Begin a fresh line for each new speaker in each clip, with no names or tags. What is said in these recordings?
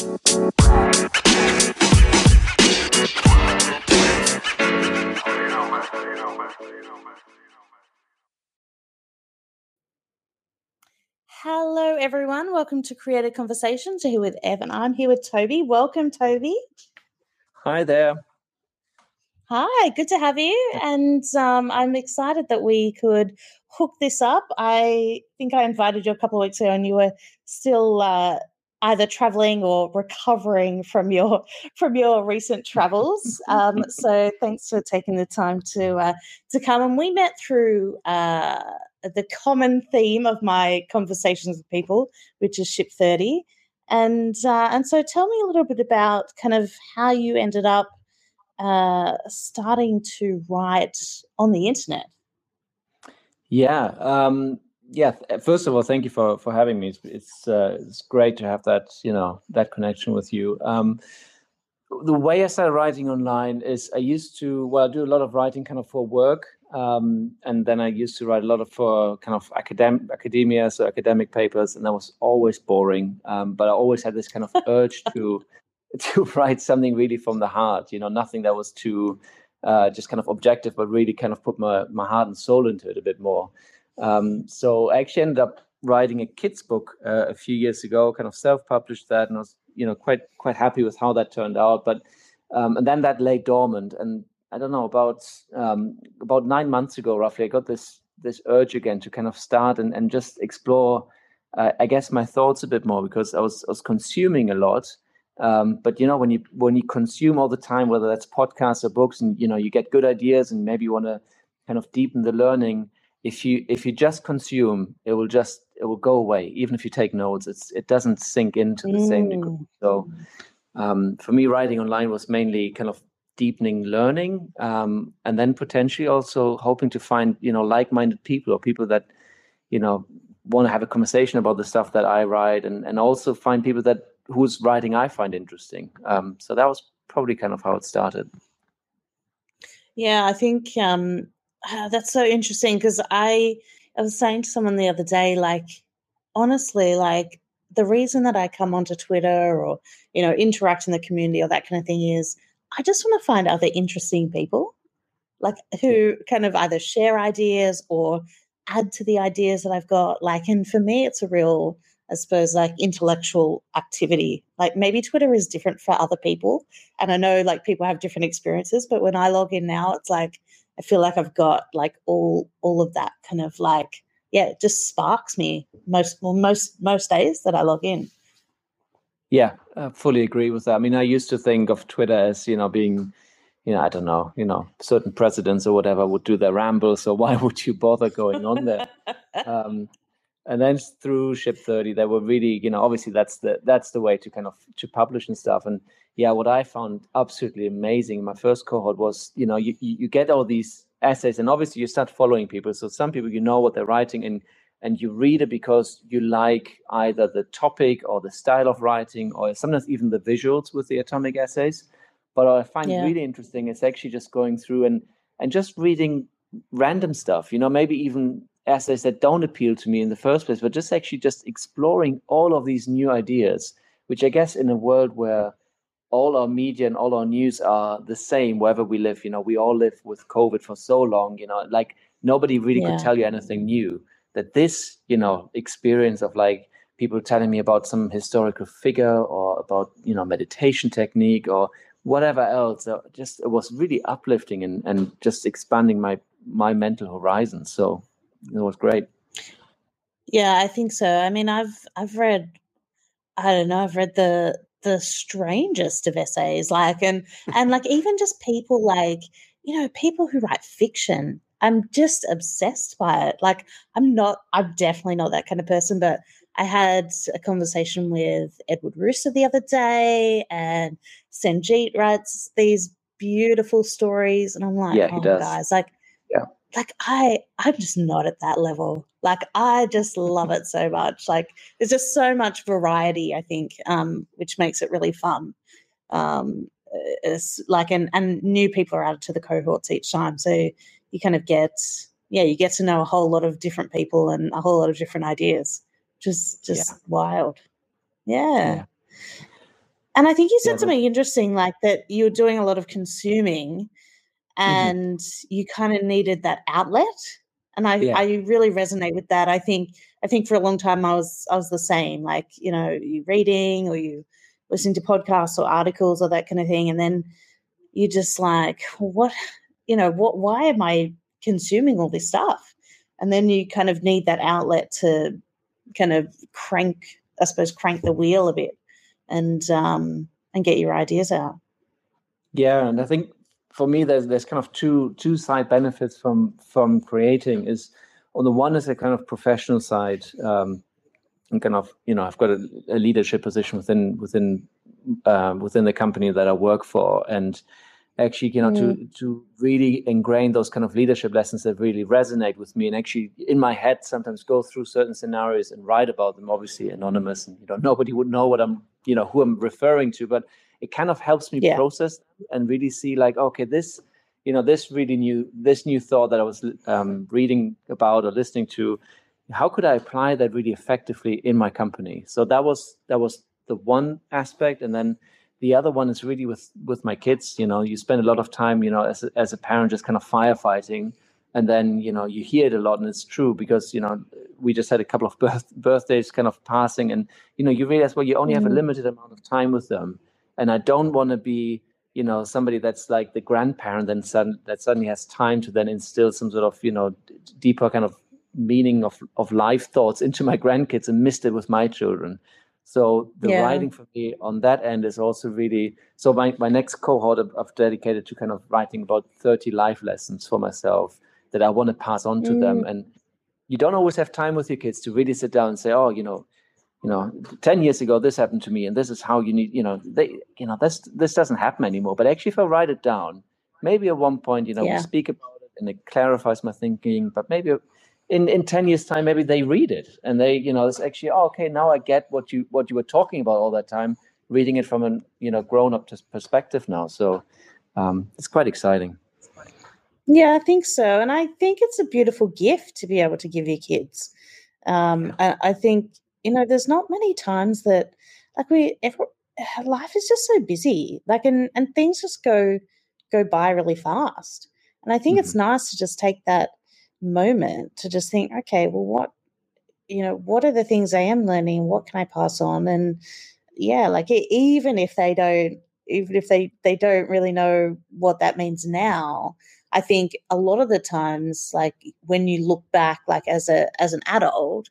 Hello, everyone. Welcome to Creative Conversations. You're here with Evan. I'm here with Toby. Welcome, Toby.
Hi there.
Hi, good to have you. And um, I'm excited that we could hook this up. I think I invited you a couple of weeks ago, and you were still uh, either traveling or recovering from your from your recent travels. Um, so thanks for taking the time to uh, to come. And we met through uh, the common theme of my conversations with people, which is Ship Thirty. And uh, and so tell me a little bit about kind of how you ended up uh, starting to write on the internet.
Yeah. Um, yeah. First of all, thank you for for having me. It's it's, uh, it's great to have that you know that connection with you. Um, the way I started writing online is I used to well I do a lot of writing kind of for work, um, and then I used to write a lot of for kind of academic academia, so academic papers, and that was always boring. Um, but I always had this kind of urge to to write something really from the heart. You know, nothing that was too uh, just kind of objective, but really kind of put my my heart and soul into it a bit more. Um, so I actually ended up writing a kids book uh, a few years ago, kind of self-published that, and I was you know quite quite happy with how that turned out. But um, and then that lay dormant, and I don't know about um, about nine months ago, roughly, I got this this urge again to kind of start and, and just explore, uh, I guess, my thoughts a bit more because I was I was consuming a lot. Um, but you know, when you when you consume all the time, whether that's podcasts or books, and you know, you get good ideas, and maybe you want to kind of deepen the learning. If you if you just consume, it will just it will go away. Even if you take notes, it's it doesn't sink into the mm. same degree. Mm. So, um, for me, writing online was mainly kind of deepening learning, um, and then potentially also hoping to find you know like-minded people or people that you know want to have a conversation about the stuff that I write, and and also find people that whose writing I find interesting. Um, so that was probably kind of how it started.
Yeah, I think um, uh, that's so interesting because I I was saying to someone the other day, like honestly, like the reason that I come onto Twitter or you know interact in the community or that kind of thing is I just want to find other interesting people, like who kind of either share ideas or add to the ideas that I've got. Like, and for me, it's a real I suppose, like intellectual activity. Like maybe Twitter is different for other people. And I know like people have different experiences, but when I log in now, it's like I feel like I've got like all all of that kind of like, yeah, it just sparks me most well, most most days that I log in.
Yeah, I fully agree with that. I mean, I used to think of Twitter as, you know, being you know, I don't know, you know, certain presidents or whatever would do their rambles. So why would you bother going on there? um, and then through ship 30 they were really you know obviously that's the that's the way to kind of to publish and stuff. And yeah what i found absolutely amazing in my first cohort was you know you, you get all these essays and obviously you start following people. So some people you know what they're writing and and you read it because you like either the topic or the style of writing or sometimes even the visuals with the atomic essays. But what i find yeah. really interesting is actually just going through and and just reading random stuff you know maybe even essays that don't appeal to me in the first place, but just actually just exploring all of these new ideas, which I guess in a world where all our media and all our news are the same wherever we live, you know, we all live with COVID for so long, you know, like nobody really yeah. could tell you anything new. That this, you know, experience of like people telling me about some historical figure or about, you know, meditation technique or whatever else, uh, just it was really uplifting and, and just expanding my my mental horizon. So it was great.
Yeah, I think so. I mean, I've I've read, I don't know, I've read the the strangest of essays, like and and like even just people like you know people who write fiction. I'm just obsessed by it. Like I'm not, I'm definitely not that kind of person, but I had a conversation with Edward Rooser the other day, and Sanjeet writes these beautiful stories, and I'm like, yeah, oh, does. guys, like, yeah like I I'm just not at that level. Like I just love it so much. Like there's just so much variety, I think, um, which makes it really fun. Um, it's like and and new people are added to the cohorts each time. So you kind of get yeah, you get to know a whole lot of different people and a whole lot of different ideas. Just just yeah. wild. Yeah. yeah. And I think you said yeah, something interesting, like that you're doing a lot of consuming. And mm-hmm. you kind of needed that outlet. And I, yeah. I really resonate with that. I think I think for a long time I was I was the same. Like, you know, you reading or you listening to podcasts or articles or that kind of thing. And then you just like, what you know, what why am I consuming all this stuff? And then you kind of need that outlet to kind of crank, I suppose, crank the wheel a bit and um, and get your ideas out.
Yeah, and I think for me, there's there's kind of two two side benefits from from creating. Is on the one is a kind of professional side. Um, and kind of you know I've got a, a leadership position within within uh, within the company that I work for, and actually you know mm. to to really ingrain those kind of leadership lessons that really resonate with me and actually in my head sometimes go through certain scenarios and write about them obviously anonymous and you know nobody would know what i'm you know who i'm referring to but it kind of helps me yeah. process and really see like okay this you know this really new this new thought that i was um, reading about or listening to how could i apply that really effectively in my company so that was that was the one aspect and then the other one is really with with my kids you know you spend a lot of time you know as a, as a parent just kind of firefighting and then you know you hear it a lot and it's true because you know we just had a couple of birth, birthdays kind of passing and you know you realize well you only have a mm. limited amount of time with them and i don't want to be you know somebody that's like the grandparent then sudden, that suddenly has time to then instill some sort of you know deeper kind of meaning of of life thoughts into my grandkids and missed it with my children so the yeah. writing for me on that end is also really so my, my next cohort I've, I've dedicated to kind of writing about 30 life lessons for myself that I want to pass on to mm. them. And you don't always have time with your kids to really sit down and say, oh, you know, you know, 10 years ago this happened to me and this is how you need, you know, they you know, this this doesn't happen anymore. But actually if I write it down, maybe at one point, you know, yeah. we speak about it and it clarifies my thinking, but maybe in in 10 years time maybe they read it and they you know it's actually oh, okay now i get what you what you were talking about all that time reading it from a you know grown up perspective now so um, it's quite exciting
yeah i think so and i think it's a beautiful gift to be able to give your kids um, I, I, think you know there's not many times that like we ever, life is just so busy like and and things just go go by really fast and i think mm-hmm. it's nice to just take that moment to just think, okay, well, what, you know, what are the things I am learning? What can I pass on? And yeah, like even if they don't, even if they they don't really know what that means now, I think a lot of the times, like when you look back, like as a as an adult,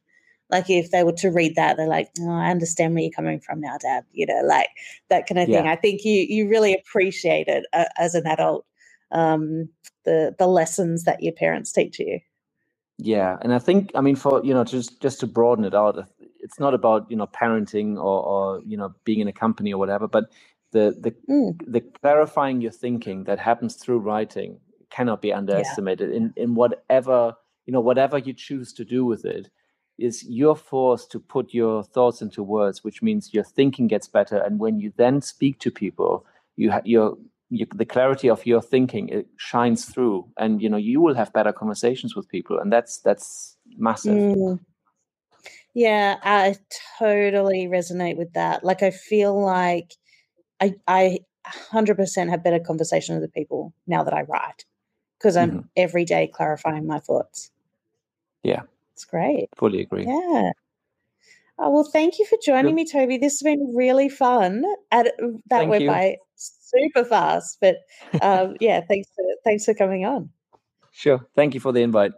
like if they were to read that, they're like, "Oh, I understand where you're coming from now, Dad." You know, like that kind of yeah. thing. I think you you really appreciate it uh, as an adult um, the the lessons that your parents teach you.
Yeah, and I think I mean for you know just just to broaden it out, it's not about you know parenting or or you know being in a company or whatever, but the the mm. the clarifying your thinking that happens through writing cannot be underestimated yeah. in in whatever you know whatever you choose to do with it is you're forced to put your thoughts into words which means your thinking gets better. And when you then speak to people you ha- you're you, the clarity of your thinking it shines through. And you know you will have better conversations with people. And that's that's massive. Mm.
yeah i totally resonate with that. Like i feel like i i 100% have better conversations with people now that i write because i'm mm-hmm. every day clarifying my thoughts.
Yeah
it's great
fully agree
yeah Oh, well, thank you for joining me, Toby. This has been really fun. At, that thank went you. by super fast, but um, yeah, thanks for, thanks for coming on.
Sure. Thank you for the invite.